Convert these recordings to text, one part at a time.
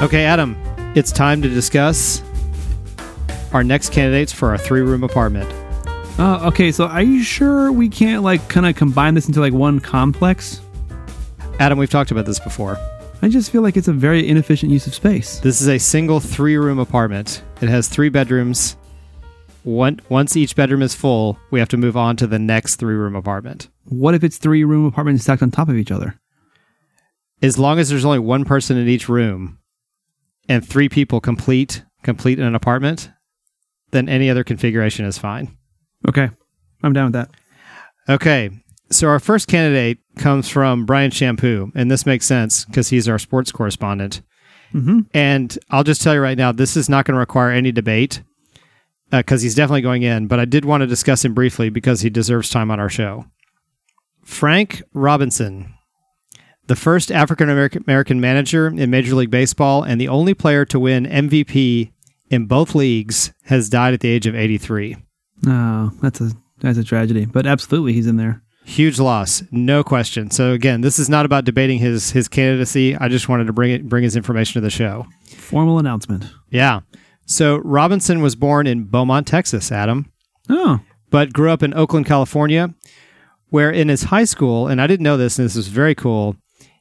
Okay, Adam, it's time to discuss our next candidates for our three room apartment. Uh, okay, so are you sure we can't like kind of combine this into like one complex? Adam, we've talked about this before. I just feel like it's a very inefficient use of space. This is a single three room apartment. It has three bedrooms. One, once each bedroom is full, we have to move on to the next three room apartment. What if it's three room apartments stacked on top of each other? As long as there's only one person in each room and three people complete complete an apartment, then any other configuration is fine. Okay, I'm down with that. Okay, so our first candidate comes from Brian Shampoo, and this makes sense because he's our sports correspondent. Mm-hmm. And I'll just tell you right now, this is not going to require any debate because uh, he's definitely going in. But I did want to discuss him briefly because he deserves time on our show. Frank Robinson, the first African American manager in Major League Baseball and the only player to win MVP in both leagues, has died at the age of 83. Oh, that's a that's a tragedy. But absolutely, he's in there. Huge loss, no question. So again, this is not about debating his his candidacy. I just wanted to bring it bring his information to the show. Formal announcement. Yeah. So Robinson was born in Beaumont, Texas, Adam. Oh. But grew up in Oakland, California, where in his high school, and I didn't know this, and this was very cool,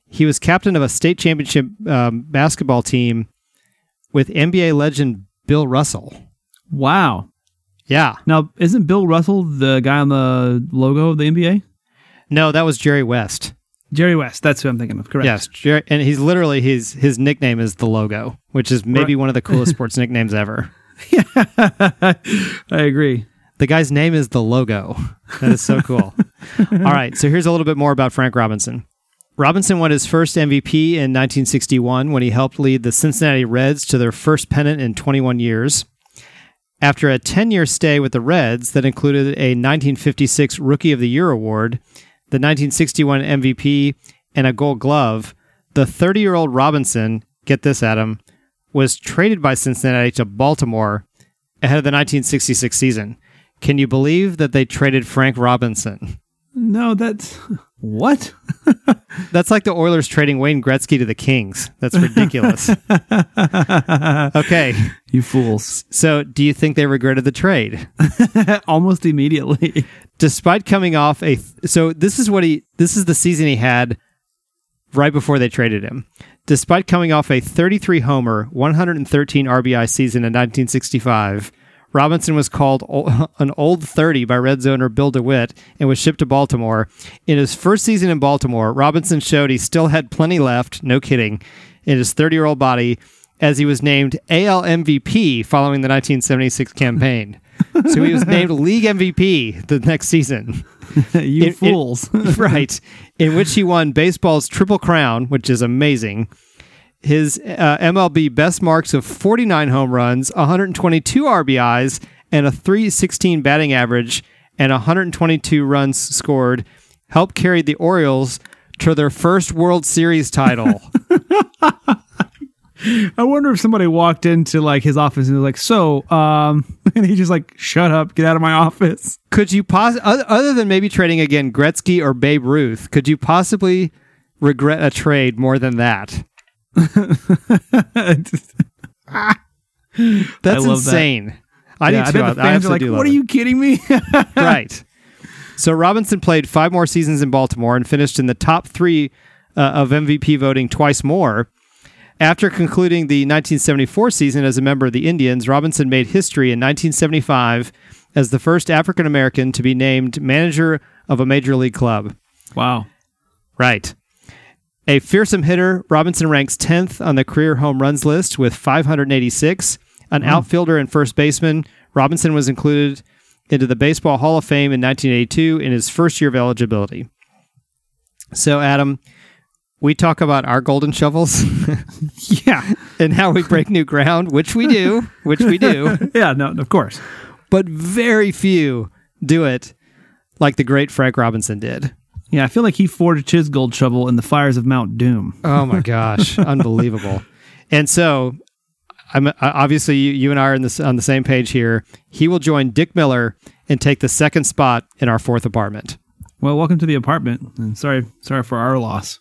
he was captain of a state championship um, basketball team with NBA legend Bill Russell. Wow. Yeah. Now, isn't Bill Russell the guy on the logo of the NBA? No, that was Jerry West. Jerry West, that's who I'm thinking of. Correct. Yes, Jerry, and he's literally his his nickname is the logo, which is maybe right. one of the coolest sports nicknames ever. Yeah, I agree. The guy's name is the logo. That is so cool. All right, so here's a little bit more about Frank Robinson. Robinson won his first MVP in 1961 when he helped lead the Cincinnati Reds to their first pennant in 21 years. After a 10 year stay with the Reds that included a 1956 Rookie of the Year award, the 1961 MVP, and a gold glove, the 30 year old Robinson, get this, Adam, was traded by Cincinnati to Baltimore ahead of the 1966 season. Can you believe that they traded Frank Robinson? No, that's what? That's like the Oilers trading Wayne Gretzky to the Kings. That's ridiculous. okay. You fools. So, do you think they regretted the trade? Almost immediately. Despite coming off a so this is what he this is the season he had right before they traded him. Despite coming off a 33 homer, 113 RBI season in 1965, Robinson was called an old 30 by Reds owner Bill DeWitt and was shipped to Baltimore. In his first season in Baltimore, Robinson showed he still had plenty left, no kidding, in his 30 year old body as he was named AL MVP following the 1976 campaign. so he was named league MVP the next season. you in, fools. In, right. In which he won baseball's Triple Crown, which is amazing his uh, MLB best marks of 49 home runs, 122 RBIs, and a 316 batting average, and 122 runs scored, helped carry the Orioles to their first World Series title. I wonder if somebody walked into like his office and was like, "So," um, and he just like, "Shut up, get out of my office." Could you pos- other than maybe trading again Gretzky or Babe Ruth, could you possibly regret a trade more than that? That's insane. That. I yeah, need to. I, the fans are like, "What are you kidding me?" right. So Robinson played five more seasons in Baltimore and finished in the top three uh, of MVP voting twice more. After concluding the 1974 season as a member of the Indians, Robinson made history in 1975 as the first African American to be named manager of a major league club. Wow. Right. A fearsome hitter, Robinson ranks 10th on the career home runs list with 586. An mm. outfielder and first baseman, Robinson was included into the Baseball Hall of Fame in 1982 in his first year of eligibility. So, Adam, we talk about our golden shovels. yeah. And how we break new ground, which we do, which we do. yeah, no, of course. But very few do it like the great Frank Robinson did. Yeah, I feel like he forged his gold shovel in the fires of Mount Doom. Oh my gosh, unbelievable! And so, I'm obviously you, you and I are in this on the same page here. He will join Dick Miller and take the second spot in our fourth apartment. Well, welcome to the apartment, and sorry, sorry for our loss.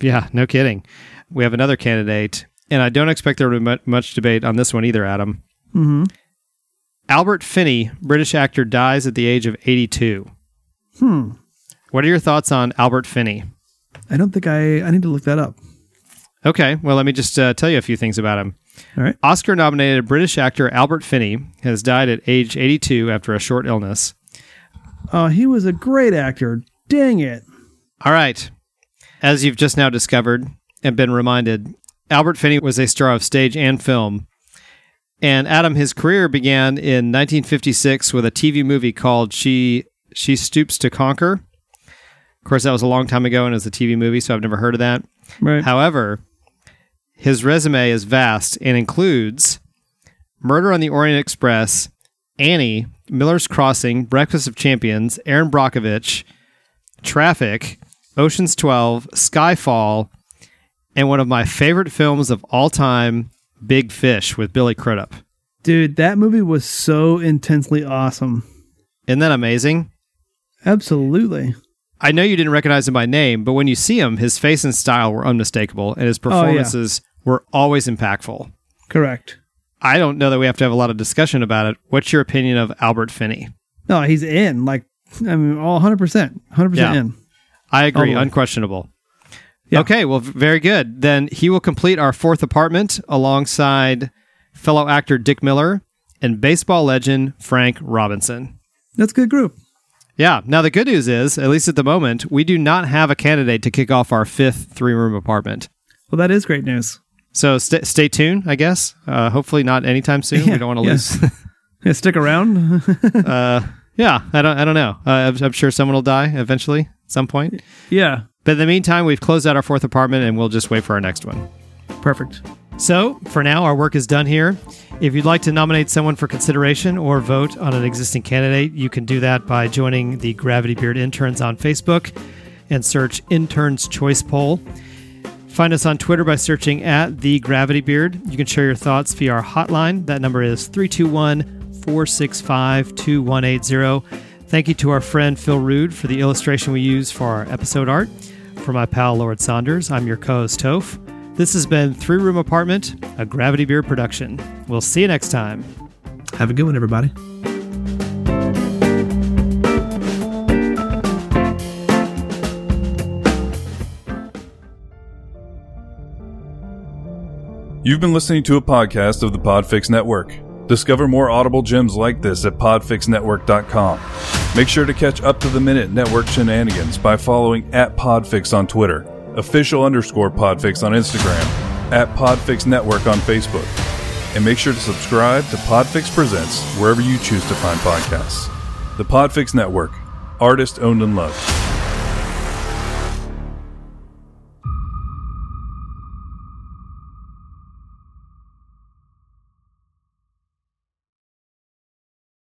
Yeah, no kidding. We have another candidate, and I don't expect there to be much debate on this one either, Adam. Mm-hmm. Albert Finney, British actor, dies at the age of 82. Hmm. What are your thoughts on Albert Finney? I don't think I. I need to look that up. Okay, well, let me just uh, tell you a few things about him. All right. Oscar nominated British actor Albert Finney has died at age 82 after a short illness. Oh, he was a great actor. Dang it. All right. As you've just now discovered and been reminded, Albert Finney was a star of stage and film. And Adam, his career began in 1956 with a TV movie called She She Stoops to Conquer. Of course, that was a long time ago and it was a TV movie, so I've never heard of that. Right. However, his resume is vast and includes Murder on the Orient Express, Annie, Miller's Crossing, Breakfast of Champions, Erin Brockovich, Traffic, Ocean's 12, Skyfall, and one of my favorite films of all time, Big Fish with Billy Crudup. Dude, that movie was so intensely awesome. Isn't that amazing? Absolutely. I know you didn't recognize him by name, but when you see him, his face and style were unmistakable, and his oh, performances were always impactful. Correct. I don't know that we have to have a lot of discussion about it. What's your opinion of Albert Finney? No, he's in. Like, I mean, all 100%. 100% Yeah. in. I agree, unquestionable. Yeah. Okay, well, very good. Then he will complete our fourth apartment alongside fellow actor Dick Miller and baseball legend Frank Robinson. That's a good group. Yeah. Now the good news is, at least at the moment, we do not have a candidate to kick off our fifth three-room apartment. Well, that is great news. So st- stay tuned, I guess. Uh, hopefully not anytime soon. Yeah, we don't want to yeah. lose. Yeah, stick around. uh, yeah, I don't. I don't know. Uh, I'm, I'm sure someone will die eventually at some point. yeah. But in the meantime, we've closed out our fourth apartment, and we'll just wait for our next one. Perfect. So, for now, our work is done here. If you'd like to nominate someone for consideration or vote on an existing candidate, you can do that by joining the Gravity Beard Interns on Facebook and search Interns Choice Poll. Find us on Twitter by searching at The Gravity Beard. You can share your thoughts via our hotline. That number is 321 465 2180. Thank you to our friend Phil Rude for the illustration we use for our episode art. For my pal Lord Saunders, I'm your co host Toph. This has been Three Room Apartment, a Gravity Beard production. We'll see you next time. Have a good one, everybody. You've been listening to a podcast of the Podfix Network. Discover more audible gems like this at podfixnetwork.com. Make sure to catch up to the minute network shenanigans by following at Podfix on Twitter, official underscore Podfix on Instagram, at Podfix Network on Facebook. And make sure to subscribe to Podfix Presents wherever you choose to find podcasts. The Podfix Network, artist owned and loved.